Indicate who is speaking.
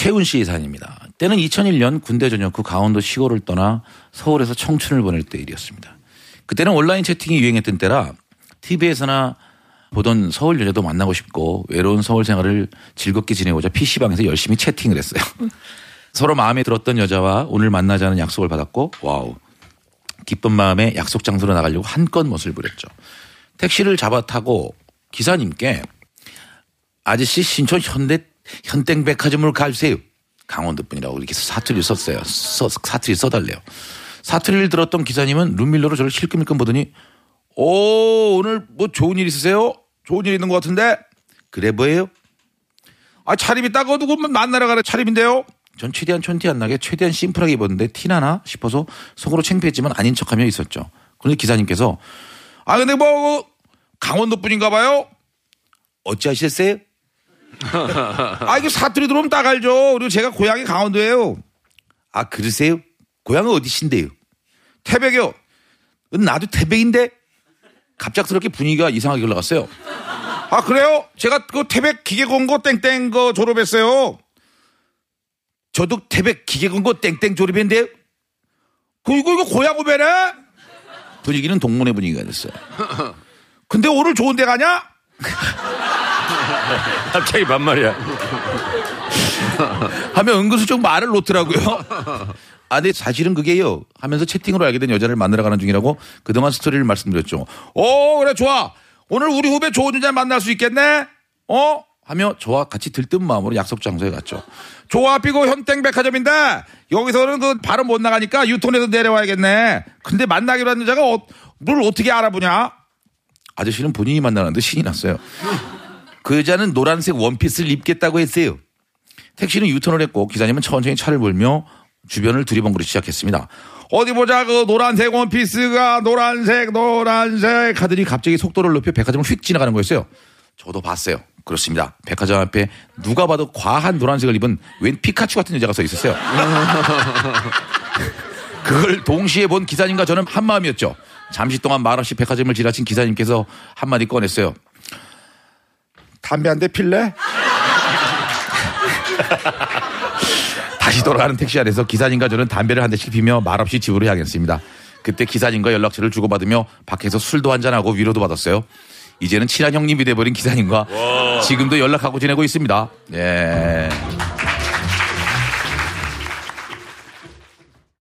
Speaker 1: 최은 씨의 사연입니다. 때는 2001년 군대 전역 후 강원도 시골을 떠나 서울에서 청춘을 보낼 때 일이었습니다. 그때는 온라인 채팅이 유행했던 때라 TV에서나 보던 서울 여자도 만나고 싶고 외로운 서울 생활을 즐겁게 지내고자 PC방에서 열심히 채팅을 했어요. 서로 마음에 들었던 여자와 오늘 만나자는 약속을 받았고 와우 기쁜 마음에 약속 장소로 나가려고 한껏 멋을 부렸죠. 택시를 잡아 타고 기사님께 아저씨 신촌 현대 현땡 백화점으로 가주세요. 강원도 분이라고 이렇게 사투리를 썼어요. 써, 사투리 써달래요. 사투리를 들었던 기사님은 룸밀러로 저를 실끔실끔 보더니 오 오늘 뭐 좋은 일 있으세요? 좋은 일 있는 것 같은데 그래 뭐예요? 아 차림이 딱 어두고 만나러 가는 차림인데요. 전 최대한 촌티 안 나게 최대한 심플하게 입었는데 티나나 싶어서 속으로 창피했지만 아닌 척하며 있었죠. 그런데 기사님께서 아 근데 뭐 강원도 분인가 봐요. 어찌 하셨어요? 아 이거 사투리 들어오면 딱 알죠. 그리고 제가 고향이 강원도예요. 아 그러세요? 고향은 어디신데요? 태백이요. 나도 태백인데 갑작스럽게 분위기가 이상하게 올라갔어요. 아 그래요? 제가 그 태백 기계공고 땡땡 거 졸업했어요. 저도 태백 기계공고 땡땡 졸업했는데요. 그 이거 이거 고향 후배네? 분위기는 동문회 분위기가 됐어요. 근데 오늘 좋은 데 가냐?
Speaker 2: 갑자기 반말이야.
Speaker 1: 하면 은근슬쩍 말을 놓더라고요. 아, 근데 사실은 그게요. 하면서 채팅으로 알게 된 여자를 만나러 가는 중이라고 그동안 스토리를 말씀드렸죠. 어, 그래, 좋아. 오늘 우리 후배 좋은 여자 만날 수 있겠네? 어? 하며 저와 같이 들뜬 마음으로 약속 장소에 갔죠. 조합이고 현땡 백화점인데 여기서는 그 바로 못 나가니까 유턴해서 내려와야겠네. 근데 만나기로 한 여자가 어, 뭘 어떻게 알아보냐? 아저씨는 본인이 만나는데 신이 났어요. 그 여자는 노란색 원피스를 입겠다고 했어요. 택시는 유턴을 했고 기사님은 천천히 차를 몰며 주변을 두리번거리기 시작했습니다. 어디 보자 그 노란색 원피스가 노란색 노란색 하더니 갑자기 속도를 높여 백화점을 휙 지나가는 거였어요. 저도 봤어요. 그렇습니다. 백화점 앞에 누가 봐도 과한 노란색을 입은 웬 피카츄 같은 여자가 서 있었어요. 그걸 동시에 본 기사님과 저는 한마음이었죠. 잠시 동안 말없이 백화점을 지나친 기사님께서 한마디 꺼냈어요. 담배 한 대 필래? 다시 돌아가는 택시 안에서 기사님과 저는 담배를 한 대씩 피며 말없이 집으로 향했습니다. 그때 기사님과 연락처를 주고받으며 밖에서 술도 한잔하고 위로도 받았어요. 이제는 친한 형님이 돼버린 기사님과 지금도 연락하고 지내고 있습니다. 예.